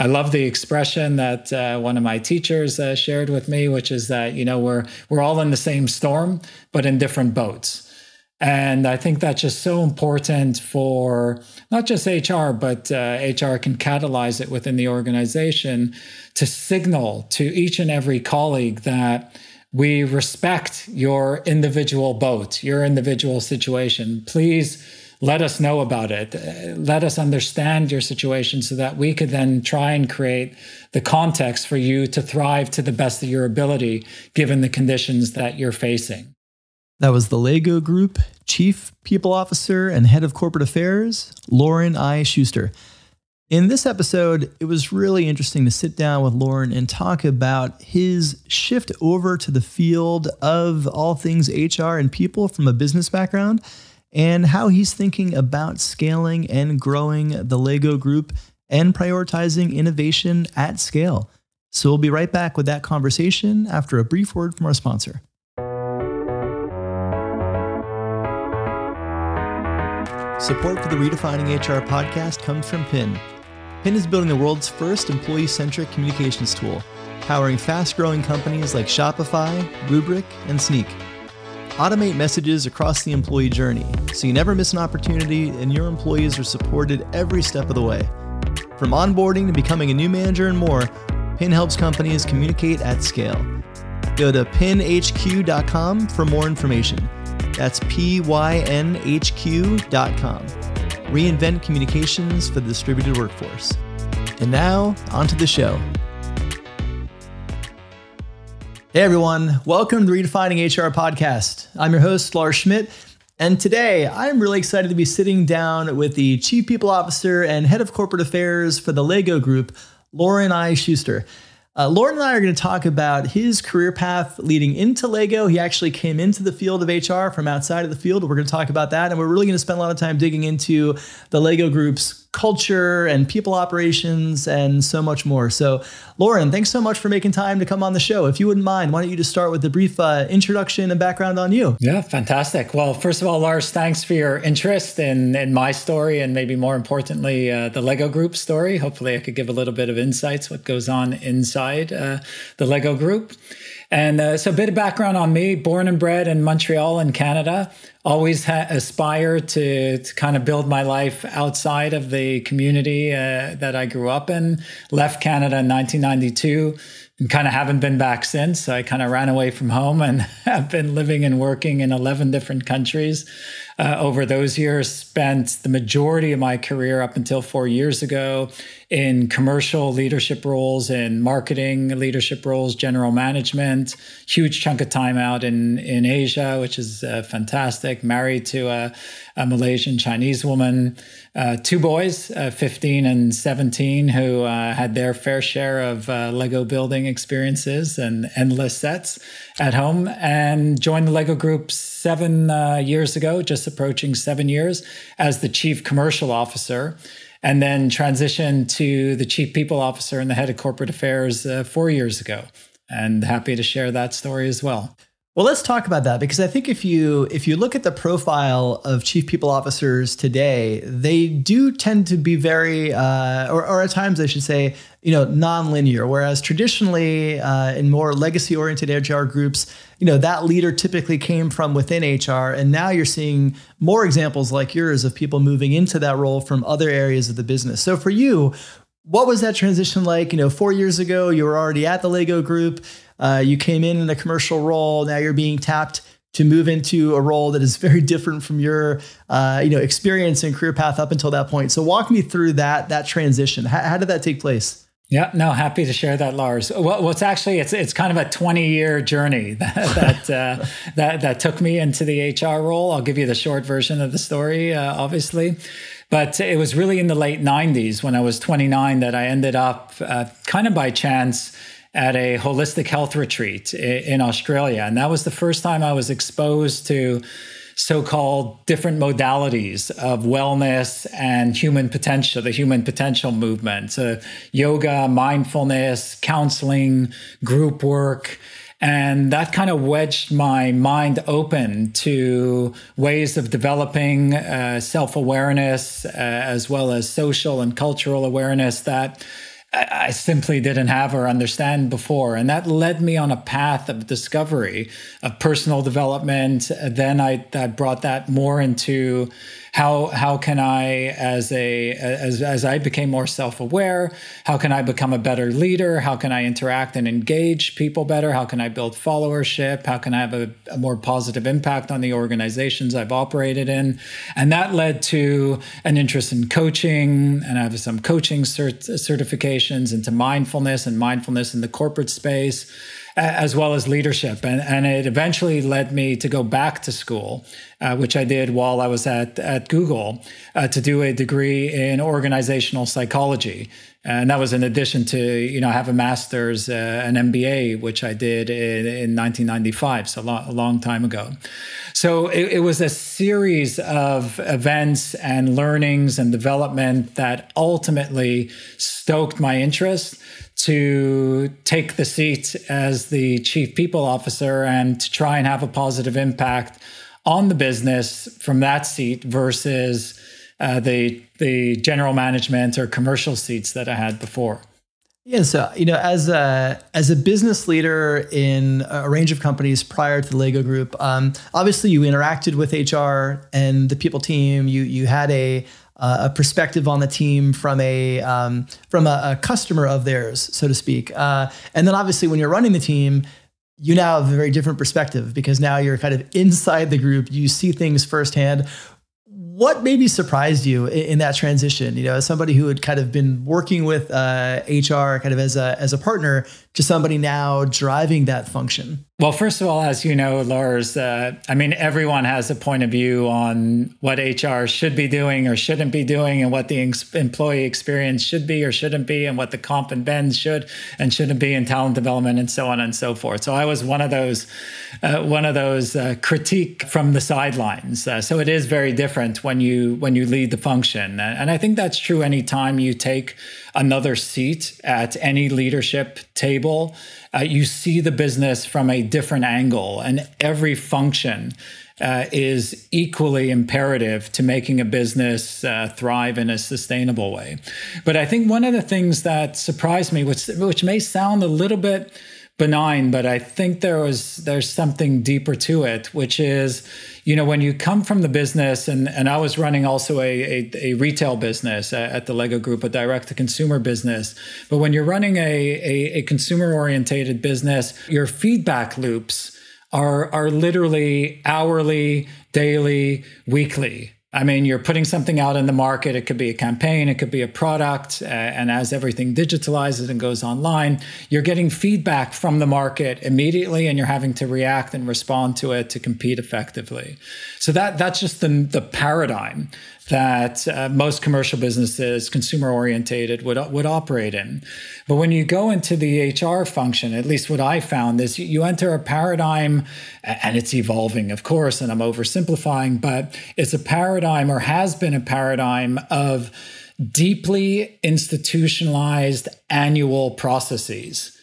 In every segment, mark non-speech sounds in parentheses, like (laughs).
I love the expression that uh, one of my teachers uh, shared with me, which is that you know we're we're all in the same storm, but in different boats. And I think that's just so important for not just HR, but uh, HR can catalyze it within the organization to signal to each and every colleague that we respect your individual boat, your individual situation. Please let us know about it. Uh, let us understand your situation so that we could then try and create the context for you to thrive to the best of your ability, given the conditions that you're facing. That was the Lego Group Chief People Officer and Head of Corporate Affairs, Loren I. Shuster. In this episode, it was really interesting to sit down with Loren and talk about his shift over to the field of all things HR and people from a business background and how he's thinking about scaling and growing the Lego group and prioritizing innovation at scale. So we'll be right back with that conversation after a brief word from our sponsor. Support for the Redefining HR podcast comes from Pyn. Pyn is building the world's first employee centric communications tool, powering fast growing companies like Shopify, Rubrik, and Snyk. Automate messages across the employee journey so you never miss an opportunity and your employees are supported every step of the way. From onboarding to becoming a new manager and more, Pyn helps companies communicate at scale. Go to pynhq.com for more information. That's P-Y-N-H-Q.com. Reinvent communications for the distributed workforce. And now, on to the show. Hey everyone, welcome to the Redefining HR podcast. I'm your host, Lars Schmidt, and today I'm really excited to be sitting down with the Chief People Officer and Head of Corporate Affairs for the Lego Group, Loren I. Shuster. Uh, Loren and I are going to talk about his career path leading into Lego. He actually came into the field of HR from outside of the field. We're going to talk about that. And we're really going to spend a lot of time digging into the Lego Group's culture and people operations and so much more. So, Loren, thanks so much for making time to come on the show. If you wouldn't mind, why don't you just start with a brief uh, introduction and background on you? Yeah, fantastic. Well, first of all, Lars, thanks for your interest in, in my story and maybe more importantly, uh, the Lego Group story. Hopefully, I could give a little bit of insights what goes on inside uh, the Lego Group. And uh, so, a bit of background on me born and bred in Montreal, in Canada. Always ha- aspired to, to kind of build my life outside of the community uh, that I grew up in. Left Canada in 1992 and kind of haven't been back since. So I kind of ran away from home and (laughs) have been living and working in 11 different countries uh, over those years. Spent the majority of my career up until four years ago in commercial leadership roles, in marketing leadership roles, general management. Huge chunk of time out in in Asia, which is uh, fantastic. Married to a, a Malaysian Chinese woman, uh, two boys, uh, 15 and 17, who uh, had their fair share of uh, Lego building experiences and endless sets at home, and joined the Lego Group seven years ago, just approaching seven years, as the chief commercial officer and then transitioned to the chief people officer and the head of corporate affairs uh, four years ago. And happy to share that story as well. Well, let's talk about that because I think if you if you look at the profile of chief people officers today, they do tend to be very, uh, or, or, at times I should say, you know, nonlinear. Whereas traditionally, uh, in more legacy oriented HR groups, you know, that leader typically came from within HR, and now you're seeing more examples like yours of people moving into that role from other areas of the business. So for you, what was that transition like? You know, four years ago, you were already at the Lego Group. Uh, you came in in a commercial role. Now you're being tapped to move into a role that is very (laughs) different from your uh, you know experience and career path up until that point. So walk me through that that transition. How, how did that take place? Yeah, no, happy to share that, Lars. Well, it's actually it's it's kind of a twenty year journey (laughs) that that, uh, that that took me into the HR role. I'll give you the short version of the story, uh, obviously. But it was really in the late 90s when I was 29 that I ended up uh, kind of by chance at a holistic health retreat in Australia. And that was the first time I was exposed to so called different modalities of wellness and human potential, the human potential movement. So, yoga, mindfulness, counseling, group work. And that kind of wedged my mind open to ways of developing uh, self awareness uh, as well as social and cultural awareness that I simply didn't have or understand before. And that led me on a path of discovery, of personal development. Then I, I brought that more into how how can I as a as as I became more self-aware, how can I become a better leader? How can I interact and engage people better? How can I build followership? How can I have a, a more positive impact on the organizations I've operated in? And that led to an interest in coaching, and I have some coaching cert- certifications into mindfulness and mindfulness in the corporate space as well as leadership. And, and it eventually led me to go back to school, uh, which I did while I was at, at Google, uh, to do a degree in organizational psychology. And that was in addition to, you know, have a master's, uh, an MBA, which I did in, in 1995, so a, lo- a long time ago. So it, it was a series of events and learnings and development that ultimately stoked my interest to take the seat as the chief people officer and to try and have a positive impact on the business from that seat versus uh, the the general management or commercial seats that I had before. Yeah, so you know, as a as a business leader in a range of companies prior to the Lego Group, um, obviously you interacted with HR and the people team. You you had a uh, a perspective on the team from a um, from a, a, customer of theirs, so to speak. Uh, and then obviously when you're running the team, you now have a very different perspective because now you're kind of inside the group. You see things firsthand what maybe surprised you in, that transition? You know, as somebody who had kind of been working with uh, HR kind of as a as a partner to somebody now driving that function. Well, first of all, as you know, Lars, uh, I mean, everyone has a point of view on what HR should be doing or shouldn't be doing, and what the ex- employee experience should be or shouldn't be, and what the comp and bends should and shouldn't be in talent development, and so on and so forth. So I was one of those, uh, one of those uh, critique from the sidelines. Uh, so it is very different when you when you lead the function, and I think that's true anytime you take another seat at any leadership table, uh, you see the business from a different angle, and every function uh, is equally imperative to making a business uh, thrive in a sustainable way. But I think one of the things that surprised me, which which may sound a little bit benign, but I think there was there's something deeper to it, which is, you know, when you come from the business, and and I was running also a a, a retail business uh, at the Lego Group, a direct to consumer business. But when you're running a, a, a consumer orientated business, your feedback loops are are literally hourly, daily, weekly. I mean, you're putting something out in the market. It could be a campaign, it could be a product. Uh, and as everything digitalizes and goes online, you're getting feedback from the market immediately and you're having to react and respond to it to compete effectively. So that that's just the, the paradigm that uh, most commercial businesses, consumer orientated, would would operate in. But when you go into the HR function, at least what I found is you enter a paradigm, and it's evolving, of course, and I'm oversimplifying, but it's a paradigm or has been a paradigm of deeply institutionalized annual processes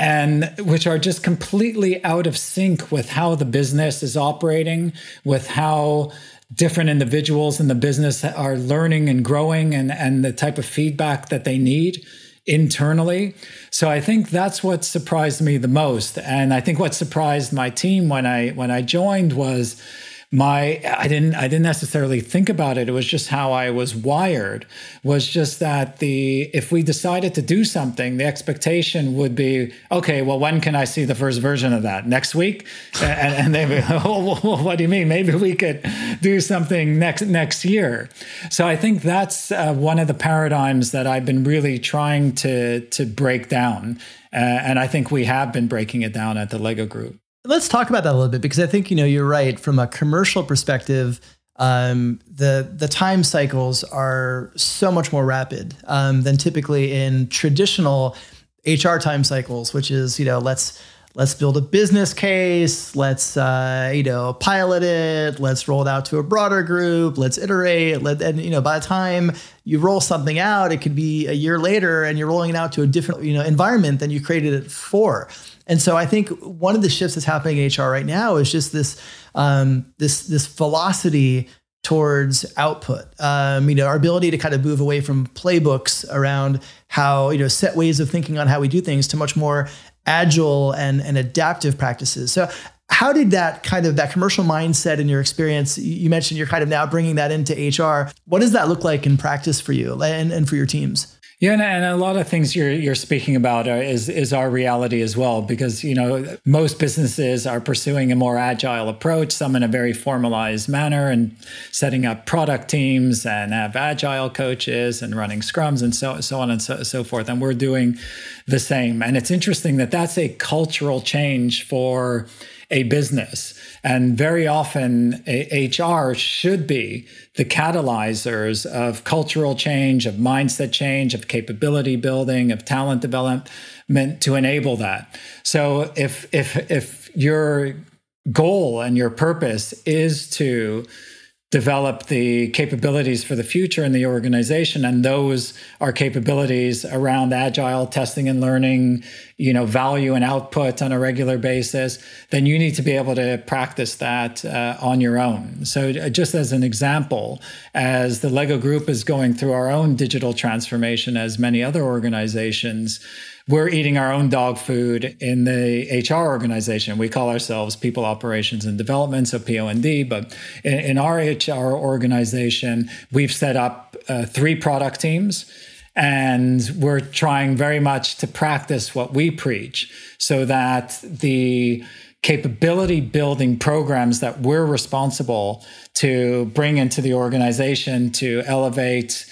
and which are just completely out of sync with how the business is operating, with how different individuals in the business are learning and growing and, and the type of feedback that they need internally. So I think that's what surprised me the most. And I think what surprised my team when I when I joined was my i didn't i didn't necessarily think about it. It was just how i was wired was just that the if we decided to do something the expectation would be okay well when can i see the first version of that? Next week? And, and they be, (laughs) oh, what do you mean? Maybe we could do something next next year. So i think that's uh, one of the paradigms that i've been really trying to to break down. Uh, and i think we have been breaking it down at the lego group Let's talk about that a little bit because I think you know you're right from a commercial perspective. Um, the the time cycles are so much more rapid um, than typically in traditional HR time cycles, which is you know let's let's build a business case, let's uh, you know pilot it, let's roll it out to a broader group, let's iterate. Let and you know by the time you roll something out, it could be a year later, and you're rolling it out to a different you know environment than you created it for. And so I think one of the shifts that's happening in HR right now is just this um, this this velocity towards output. Um, you know, our ability to kind of move away from playbooks around how you know set ways of thinking on how we do things to much more agile and and adaptive practices. So how did that kind of that commercial mindset in your experience you mentioned you're kind of now bringing that into hr what does that look like in practice for you and, and for your teams yeah, and, and, a lot of things you're you're speaking about are, is is our reality as well, because you know most businesses are pursuing a more agile approach, some in a very formalized manner, and setting up product teams and have agile coaches and running scrums and so so on and so, so forth. And we're doing the same. And it's interesting that that's a cultural change for a business. And very often, HR should be the catalyzers of cultural change, of mindset change, of capability building, of talent development meant to enable that. So if if if your goal and your purpose is to develop the capabilities for the future in the organization. And those are capabilities around agile testing and learning you know value and output on a regular basis. Then you need to be able to practice that uh, on your own. So uh, just as an example as the lego group is going through our own digital transformation as many other organizations we're eating our own dog food in the HR organization. We call ourselves People Operations and Development, so POND. But in, in our HR organization, we've set up uh, three product teams. And we're trying very much to practice what we preach so that the capability building programs that we're responsible to bring into the organization to elevate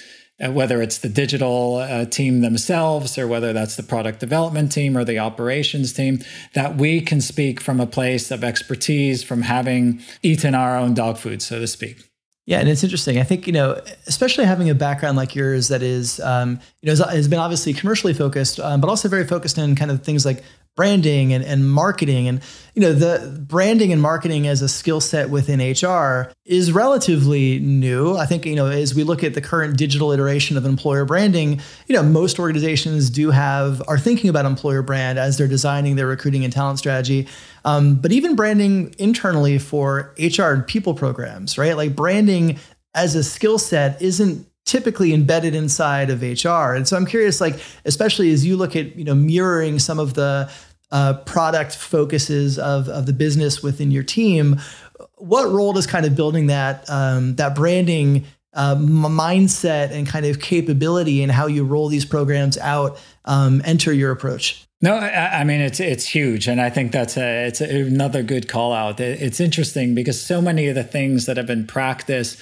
whether it's the digital uh, team themselves or whether that's the product development team or the operations team, that we can speak from a place of expertise from having eaten our own dog food, so to speak. Yeah, and it's interesting. I think you know, especially having a background like yours that is, um, you know, has been obviously commercially focused, um, but also very focused in kind of things like branding and, and marketing. And you know the branding and marketing as a skill set within hr is relatively new. I think you know as we look at the current digital iteration of employer branding you know most organizations do have are thinking about employer brand as they're designing their recruiting and talent strategy. Um, but even branding internally for hr and people programs right? Like branding as a skill set isn't typically embedded inside of HR. And so I'm curious, like, especially as you look at, you know, mirroring some of the uh, product focuses of, of the business within your team. What role does kind of building that um, that branding uh, mindset and kind of capability and how you roll these programs out um, enter your approach? No, I, I, mean it's it's huge, and I think that's a it's a, another good call out. It's interesting because so many of the things that have been practiced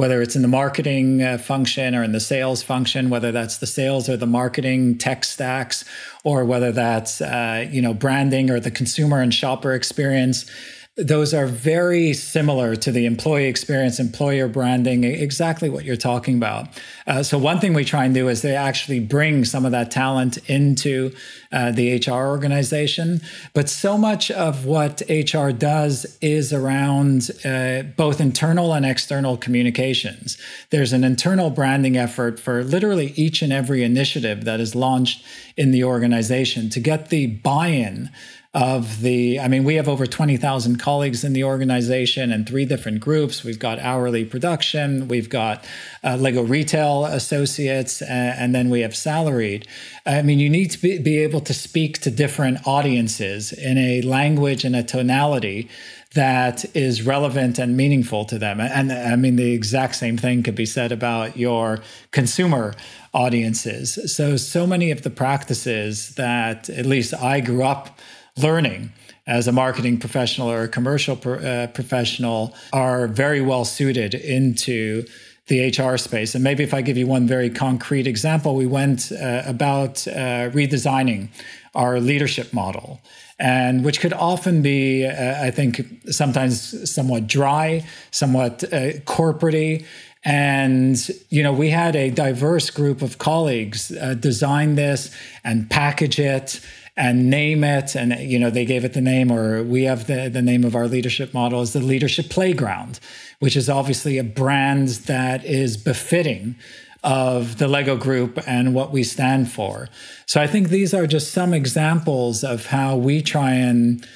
whether it's in the marketing uh, function or in the sales function, whether that's the sales or the marketing tech stacks, or whether that's uh, you know branding or the consumer and shopper experience those are very similar to the employee experience, employer branding, exactly what you're talking about. Uh, so, one thing we try and do is they actually bring some of that talent into uh, the HR organization. But so much of what HR does is around uh, both internal and external communications. There's an internal branding effort for literally each and every initiative that is launched in the organization to get the buy in of the i mean we have over 20,000 colleagues in the organization and three different groups we've got hourly production we've got uh, lego retail associates and, and, then we have salaried i mean you need to be, be able to speak to different audiences in a language and a tonality that is relevant and meaningful to them. And I mean, the exact same thing could be said about your consumer audiences. So, so many of the practices that at least I grew up learning as a marketing professional or a commercial pro, uh, professional are very well suited into the HR space. And maybe if I give you one very concrete example, we went uh, about uh, redesigning our leadership model, and which could often be, uh, I think, sometimes somewhat dry, somewhat uh, corporatey. And you know, we had a diverse group of colleagues uh, design this and package it and name it and you know they gave it the name or we have the, the name of our leadership model is the leadership playground which is obviously a brand that is befitting of the lego group and what we stand for so i think these are just some examples of how we try and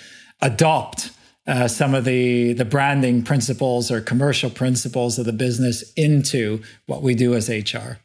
adopt uh, some of the the branding principles or commercial principles of the business into what we do as HR.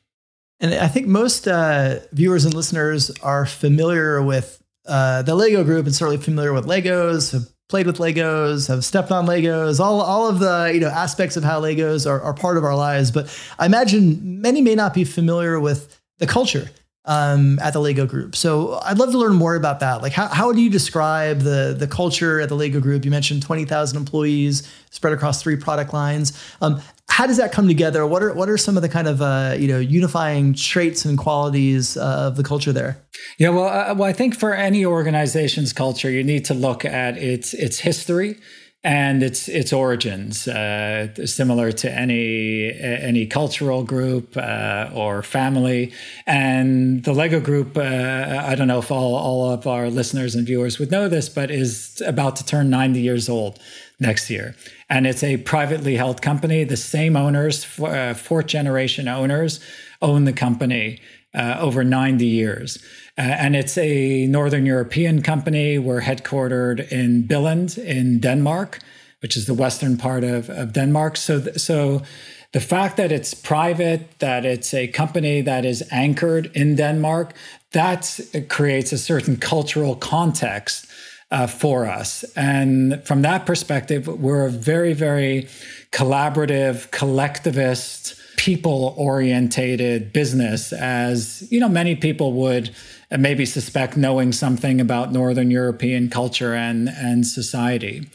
And I think most uh, viewers and listeners are familiar with uh, the Lego Group and certainly familiar with Legos. Have played with Legos, have stepped on Legos, all, all of the you know aspects of how Legos are, are part of our lives. But I imagine many may not be familiar with the culture um, at the Lego Group. So I'd love to learn more about that. Like, how, how do you describe the the culture at the Lego Group? You mentioned twenty thousand employees spread across three product lines. Um, how does that come together? What are what are some of the kind of uh, you know unifying traits and qualities uh, of the culture there? Yeah, well, uh, well, I think for any organization's culture, you need to look at its its history and its its origins, uh, similar to any any cultural group uh, or family. And the Lego Group, uh, I don't know if all all of our listeners and viewers would know this, but is about to turn ninety years old next year, and it's a privately held company. The same owners, uh, fourth generation owners, own the company uh, over ninety years. Uh, and it's a Northern European company. We're headquartered in Billund in Denmark, which is the western part of, of Denmark. So, th- so the fact that it's private, that it's a company that is anchored in Denmark, that creates a certain cultural context uh, for us. And from that perspective, we're a very, very collaborative, collectivist, people orientated business, as you know, many people would maybe suspect knowing something about Northern European culture and, and society.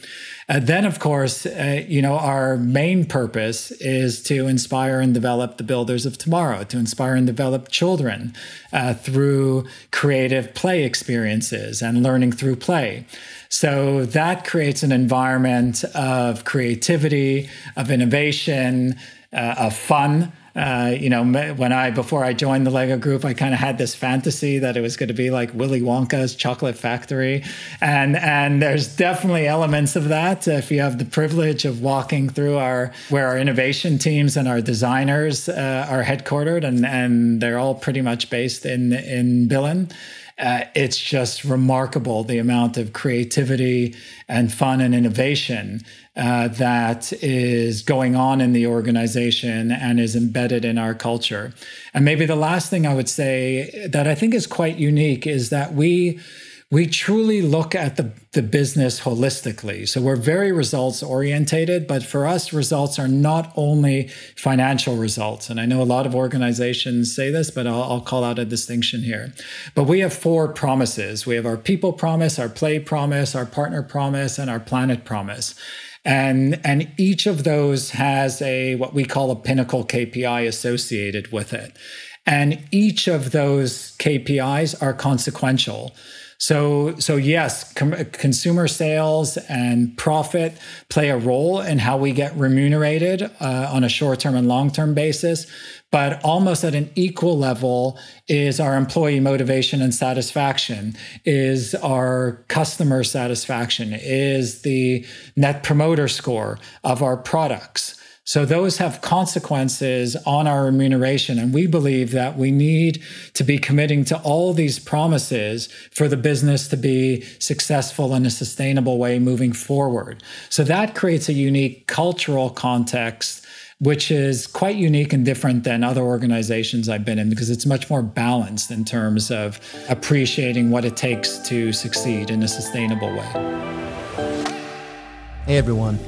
Uh, then, of course, uh, you know, our main purpose is to inspire and develop the builders of tomorrow, to inspire and develop children uh, through creative play experiences and learning through play. So that creates an environment of creativity, of innovation, uh, of fun. Uh, you know, when I before I joined the Lego Group, I kind of had this fantasy that it was going to be like Willy Wonka's Chocolate Factory, and and there's definitely elements of that. If you have the privilege of walking through our where our innovation teams and our designers uh, are headquartered, and and they're all pretty much based in in Billund. Uh, it's just remarkable the amount of creativity and fun and innovation uh, that is going on in the organization and is embedded in our culture. And maybe the last thing I would say that I think is quite unique is that we we truly look at the, the business holistically. So we're very results orientated, but for us, results are not only financial results. And I know a lot of organizations say this, but I'll, I'll call out a distinction here. But we have four promises we have our people promise, our play promise, our partner promise, and our planet promise. And, and each of those has a what we call a pinnacle KPI associated with it. And each of those KPIs are consequential. So, so yes, com- consumer sales and profit play a role in how we get remunerated uh, on a short-term and long-term basis. But almost at an equal level is our employee motivation and satisfaction, is our customer satisfaction, is the net promoter score of our products. So those have consequences on our remuneration. And we believe that we need to be committing to all these promises for the business to be successful in a sustainable way moving forward. So that creates a unique cultural context which is quite unique and different than other organizations I've been in because it's much more balanced in terms of appreciating what it takes to succeed in a sustainable way. Hey everyone.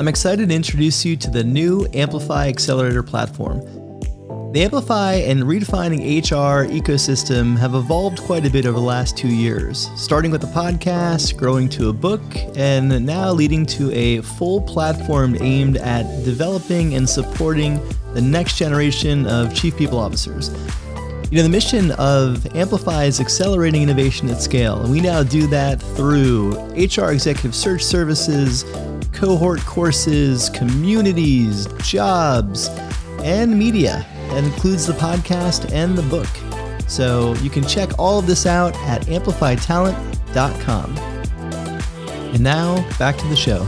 I'm excited to introduce you to the new Amplify Accelerator platform. The Amplify and redefining HR ecosystem have evolved quite a bit over the last two years, starting with a podcast, growing to a book, and now leading to a full platform aimed at developing and supporting the next generation of chief people officers. You know, the mission of Amplify is accelerating innovation at scale, and we now do that through HR executive search services, cohort courses, communities, jobs, and media. That includes the podcast and the book. So you can check all of this out at amplifytalent.com. And now back to the show.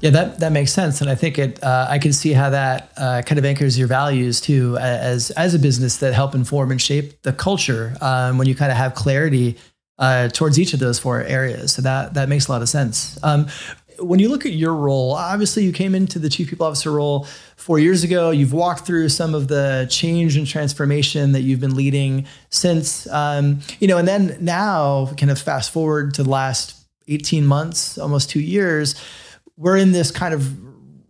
Yeah, that that makes sense, and I think it. Uh, I can see how that uh, kind of anchors your values too, as as a business that help inform and shape the culture. Um, when you kind of have clarity uh, towards each of those four areas. So that that makes a lot of sense. Um, when you look at your role, obviously you came into the chief people officer role four years ago. You've walked through some of the change and transformation that you've been leading since, um, you know, and then now kind of fast forward to the last 18 months, almost two years, we're in this kind of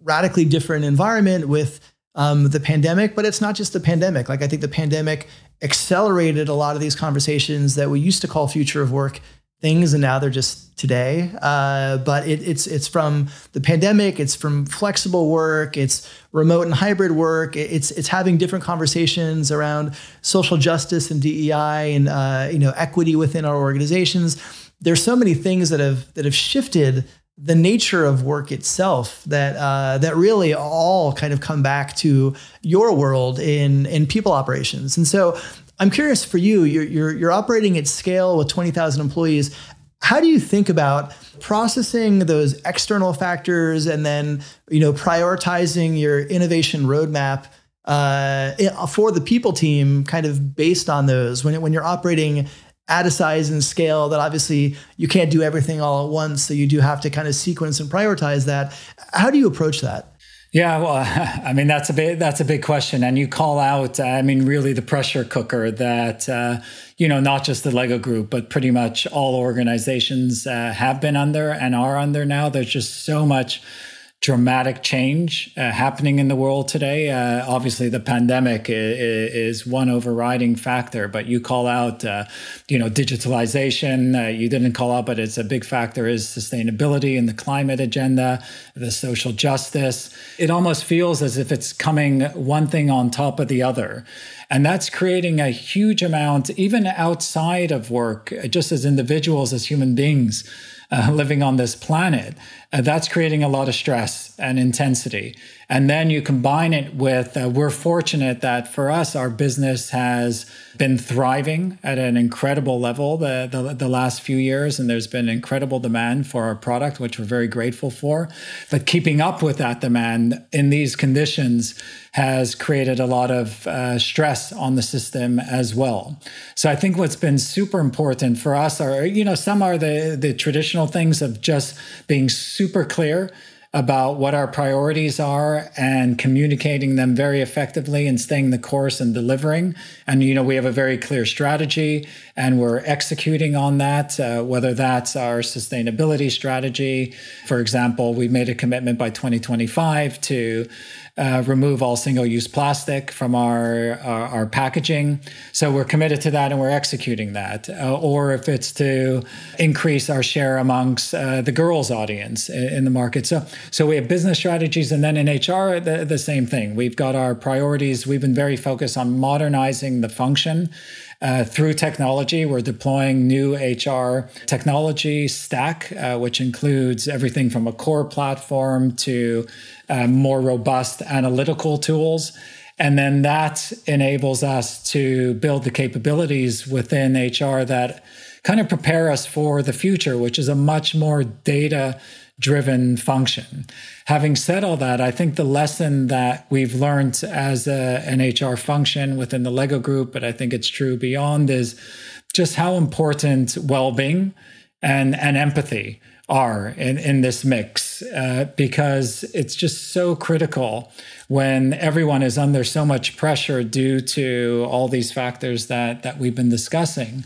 radically different environment with um, the pandemic, but it's not just the pandemic. Like I think the pandemic accelerated a lot of these conversations that we used to call future of work things, and now they're just today. Uh, but it, it's it's from the pandemic. It's from flexible work. It's remote and hybrid work. It's it's having different conversations around social justice and DEI and uh, you know equity within our organizations. There's so many things that have that have shifted the nature of work itself that uh, that really all kind of come back to your world in in people operations. And so I'm curious for you, you're, you're, you're operating at scale with 20,000 employees. How do you think about processing those external factors and then you know prioritizing your innovation roadmap uh, for the people team, kind of based on those when when you're operating at a size and scale that obviously you can't do everything all at once. So you do have to kind of sequence and prioritize that. How do you approach that? Yeah, well, (laughs) I mean that's a big that's a big question, and you call out. I mean, really, the pressure cooker that uh, you know, not just the Lego Group, but pretty much all organizations uh, have been under and are under now. There's just so much dramatic change uh, happening in the world today. Uh, obviously, the pandemic is, is, one overriding factor, but you call out, uh, you know, digitalization. Uh, you didn't call out, but it's a big factor is sustainability and the climate agenda, the social justice. It almost feels as if it's coming one thing on top of the other. And that's creating a huge amount, even outside of work, just as individuals, as human beings uh, living on this planet, uh, that's creating a lot of stress and intensity. And then you combine it with, uh, we're fortunate that for us, our business has been thriving at an incredible level the, the, the, last few years. And there's been incredible demand for our product, which we're very grateful for. But keeping up with that demand in these conditions has created a lot of uh, stress on the system as well. So I think what's been super important for us are, you know, some are the, the traditional things of just being clear about what our priorities are and communicating them very effectively and staying the course and delivering. And, you know, we have a very clear strategy and we're executing on that, uh, whether that's our sustainability strategy. For example, we made a commitment by 2025 to uh, remove all single-use plastic from our, our, our packaging. So we're committed to that and we're executing that. Uh, or if it's to increase our share amongst uh, the girls' audience in, in, the market. So so we have business strategies, and then in HR the, the same thing. We've got our priorities. We've been very focused on modernizing the function. Uh, through technology, we're deploying new HR technology stack, uh, which includes everything from a core platform to uh, more robust analytical tools. And then that enables us to build the capabilities within HR that kind of prepare us for the future, which is a much more data driven function. Having said all that, I think the lesson that we've learned as a, an HR function within the Lego group, but I think it's true beyond, is just how important well being and, and empathy are in, in this mix uh, because it's just so critical when everyone is under so much pressure due to all these factors that that we've been discussing.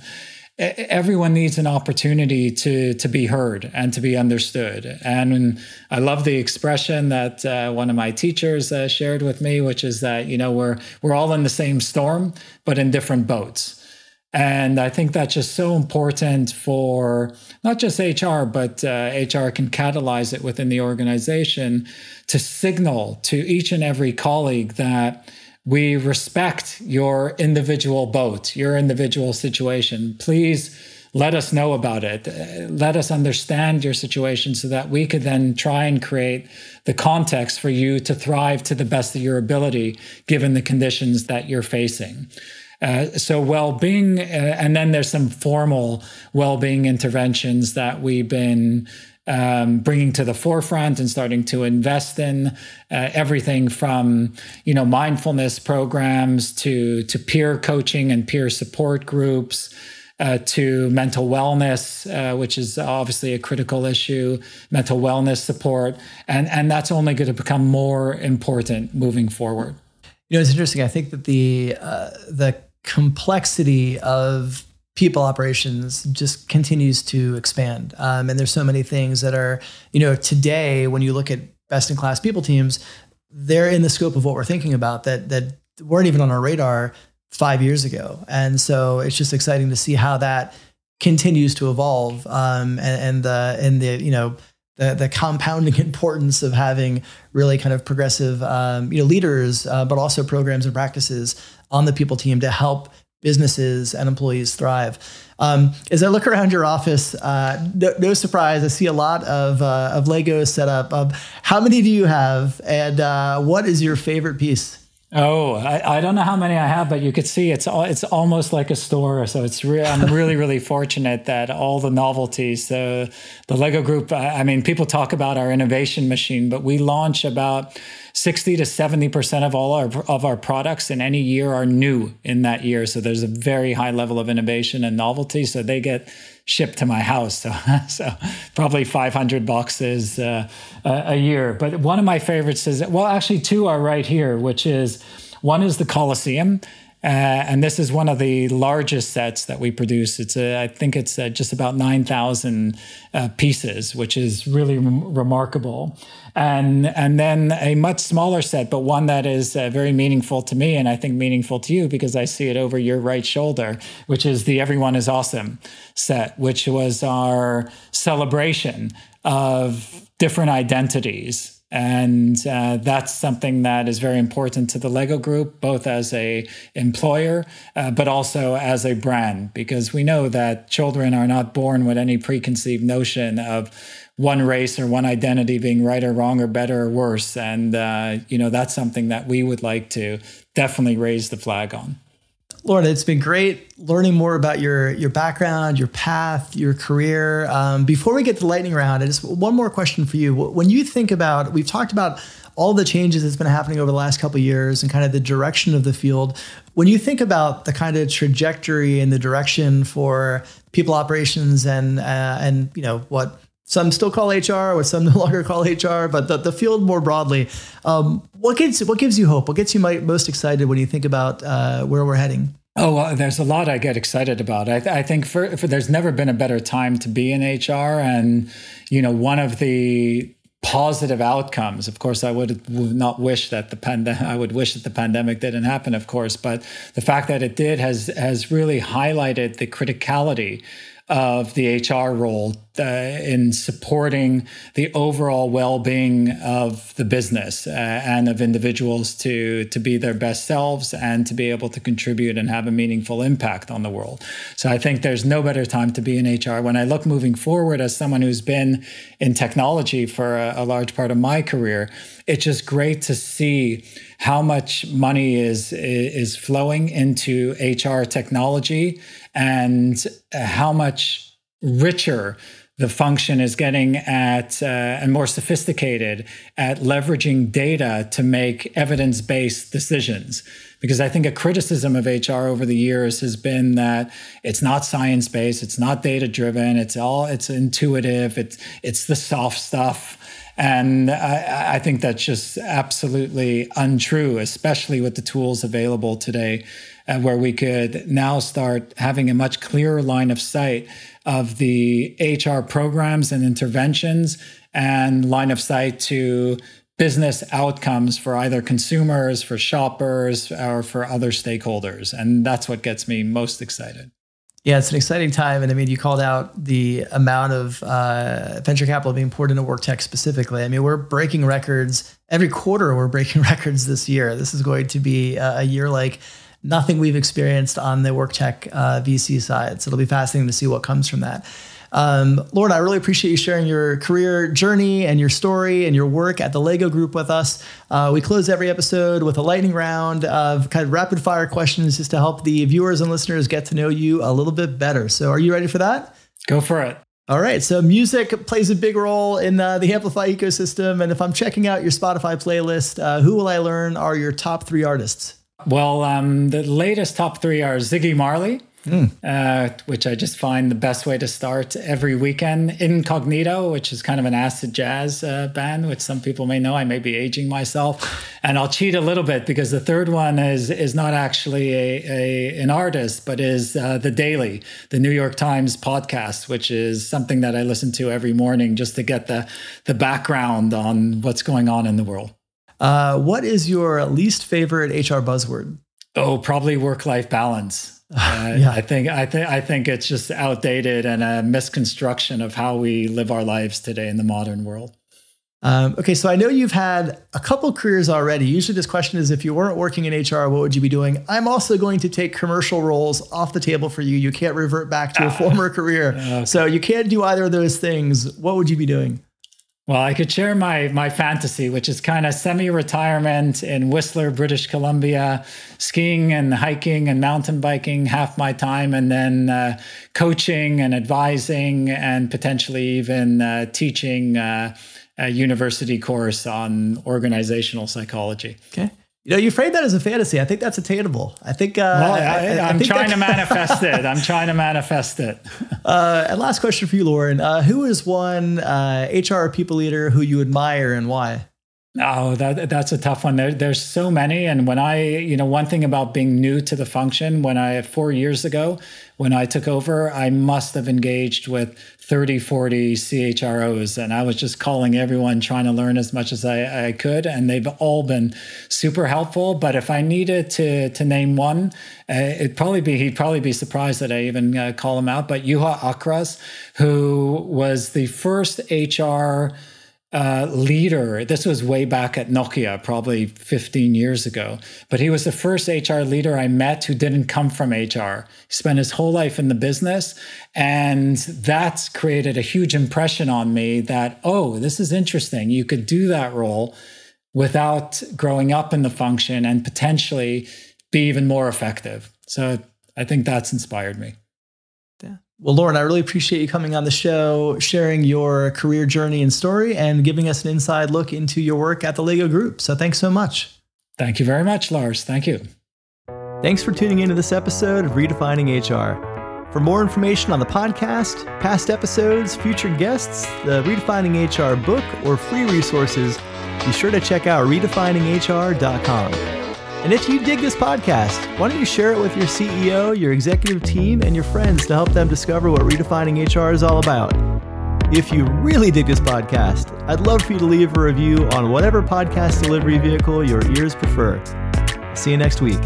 Everyone needs an opportunity to to be heard and to be understood. And i love the expression that uh, one of my teachers uh, shared with me which is that you know we're we're all in the same storm but in different boats and I think that's just so important for not just HR, but uh, HR can catalyze it within the organization to signal to each and every colleague that we respect your individual boat, your individual situation. Please let us know about it. Let us understand your situation so that we could then try and create the context for you to thrive to the best of your ability, given the conditions that you're facing. Uh, so well-being, uh, and then there's some formal well-being interventions that we've been um, bringing to the forefront and starting to invest in uh, everything from you know mindfulness programs to to peer coaching and peer support groups uh, to mental wellness, uh, which is obviously a critical issue, mental wellness support, and and that's only going to become more important moving forward. You know, it's interesting. I think that the uh, the complexity of people operations just continues to expand, um, and there's so many things that are you know today when you look at best in class people teams, they're in the scope of what we're thinking about that that weren't even on our radar five years ago. And so it's just exciting to see how that continues to evolve um, and, and the and the you know the the compounding (laughs) importance of having really kind of progressive um, you know leaders, uh, but also programs and practices on the people team to help businesses and employees thrive. Um, as I look around your office, uh, no, no, surprise, I see a lot of uh, of Legos set up. Um, how many do you have, and uh, what is your favorite piece? Oh, I, I, don't know how many I have, but you could see it's all, it's almost like a store. So it's. I'm really really (laughs) fortunate that all the novelties. So the Lego Group. I, I mean, people talk about our innovation machine, but we launch about 60 to 70 percent of all our of our products in any year are new in that year. So there's a very high level of innovation and novelty. So they get shipped to my house. (laughs) So, so probably 500 boxes uh, a year. But one of my favorites is, well, actually, two are right here, which is one is the Colosseum. Uh, and this is one of the largest sets that we produce. It's a, I think it's uh, just about 9,000 uh, pieces, which is really remarkable. And, and then a much smaller set, but one that is uh, very meaningful to me and I think meaningful to you because I see it over your right shoulder, which is the Everyone is Awesome set, which was our celebration of different identities and uh, that's something that is very important to the lego group both as a employer uh, but also as a brand because we know that children are not born with any preconceived notion of one race or one identity being right or wrong or better or worse. And uh, you know that's something that we would like to definitely raise the flag on Loren, it's been great learning more about your your background, your path, your career. Um, before we get to the lightning round, I just one more question for you. When you think about, we've talked about all the changes that's been happening over the last couple years and kind of the direction of the field. When you think about the kind of trajectory and the direction for people operations and uh, and you know what some still call HR, what some (laughs) no longer call HR, but the, the field more broadly. Um, what gives what gives you hope? What gets you most excited when you think about uh, where we're heading? Oh, well, there's a lot I get excited about. I, th- I think for, for, there's never been a better time to be in HR, and you know one of the positive outcomes. Of course, I would, would not wish that the pandemic. (laughs) I would wish that the pandemic didn't happen, of course, but the fact that it did has has really highlighted the criticality of the HR role uh, in supporting the overall well-being of the business uh, and of individuals to to be their best selves and to be able to contribute and have a meaningful impact on the world. So I think there's no better time to be in HR. When I look moving forward as someone who's been in technology for a, a large part of my career, it's just great to see how much money is is flowing into HR technology and how much richer the function is getting at uh, and more sophisticated at leveraging data to make evidence-based decisions. Because i think a criticism of hr over the years has been that it's not science-based it's not data-driven it's all it's intuitive it's it's the soft stuff. And I, I think that's just absolutely untrue especially with the tools available today uh, where we could now start having a much clearer line of sight of the HR programs and interventions and line of sight to business outcomes for either consumers, for shoppers, or for other stakeholders. And that's what gets me most excited. Yeah, it's an exciting time. And I mean, you called out the amount of uh, venture capital being poured into work tech specifically. I mean, we're breaking records every quarter, we're breaking (laughs) records this year. This is going to be a year like nothing we've experienced on the work tech uh, VC side. So it'll be fascinating to see what comes from that. Um, Loren, I really appreciate you sharing your career journey and your story and your work at the Lego Group with us. Uh, we close every episode with a lightning round of kind of rapid fire questions just to help the viewers and listeners get to know you a little bit better. So, are you ready for that? Go for it. All right. So, music plays a big role in uh, the Amplify ecosystem. And if I'm checking out your Spotify playlist, uh, who will I learn are your top three artists? Well, um, the latest top three are Ziggy Marley, mm. uh, which I just find the best way to start every weekend. Incognito, which is kind of an acid jazz uh, band, which some people may know. I may be aging myself, and I'll cheat a little bit because the third one is is not actually a, a an artist, but is uh, the Daily, the New York Times podcast, which is something that I listen to every morning just to get the the background on what's going on in the world. Uh, what is your least favorite HR buzzword? Oh, probably work life balance. (sighs) Uh, yeah. I think I think I think it's just outdated and a misconstruction of how we live our lives today in the modern world. Um, okay, so I know you've had a couple careers already. Usually, this question is if you weren't working in HR, what would you be doing? I'm also going to take commercial roles off the table for you. You can't revert back to a ah. former career. (laughs) Okay. So you can't do either of those things. What would you be doing? Well, I could share my my fantasy, which is kind of semi-retirement in Whistler, British Columbia, skiing and hiking and mountain biking half my time, and then uh, coaching and advising and potentially even uh, teaching uh, a university course on organizational psychology. Okay. You know, you frame that as a fantasy. I think that's attainable. I think. Uh, well, I, am trying to manifest it. I'm (laughs) trying to manifest it. Uh, and last question for you, Loren. Uh, who is one HR uh, people leader who you admire and why? Oh, that that's a tough one. There, there's so many, and when I, you know, one thing about being new to the function, when I four years ago, when I took over, I must have engaged with 30, 40 CHROs, and I was just calling everyone, trying to learn as much as I, I could, and they've all been super helpful. But if I needed to to name one, uh, it'd probably be he'd probably be surprised that I even uh, call him out. But Juha Äkräs, who was the first HR uh, leader. This was way back at Nokia, probably 15 years ago. But he was the first HR leader I met who didn't come from HR. He spent his whole life in the business. And that's created a huge impression on me that, oh, this is interesting. You could do that role without growing up in the function and potentially be even more effective. So I think that's inspired me. Well, Loren, I really appreciate you coming on the show, sharing your career journey and story, and giving us an inside look into your work at the Lego Group. So thanks so much. Thank you very much, Lars. Thank you. Thanks for tuning into this episode of Redefining HR. For more information on the podcast, past episodes, future guests, the Redefining HR book, or free resources, be sure to check out redefininghr.com. And if you dig this podcast, why don't you share it with your CEO, your executive team, and your friends to help them discover what redefining HR is all about? If you really dig this podcast, I'd love for you to leave a review on whatever podcast delivery vehicle your ears prefer. See you next week.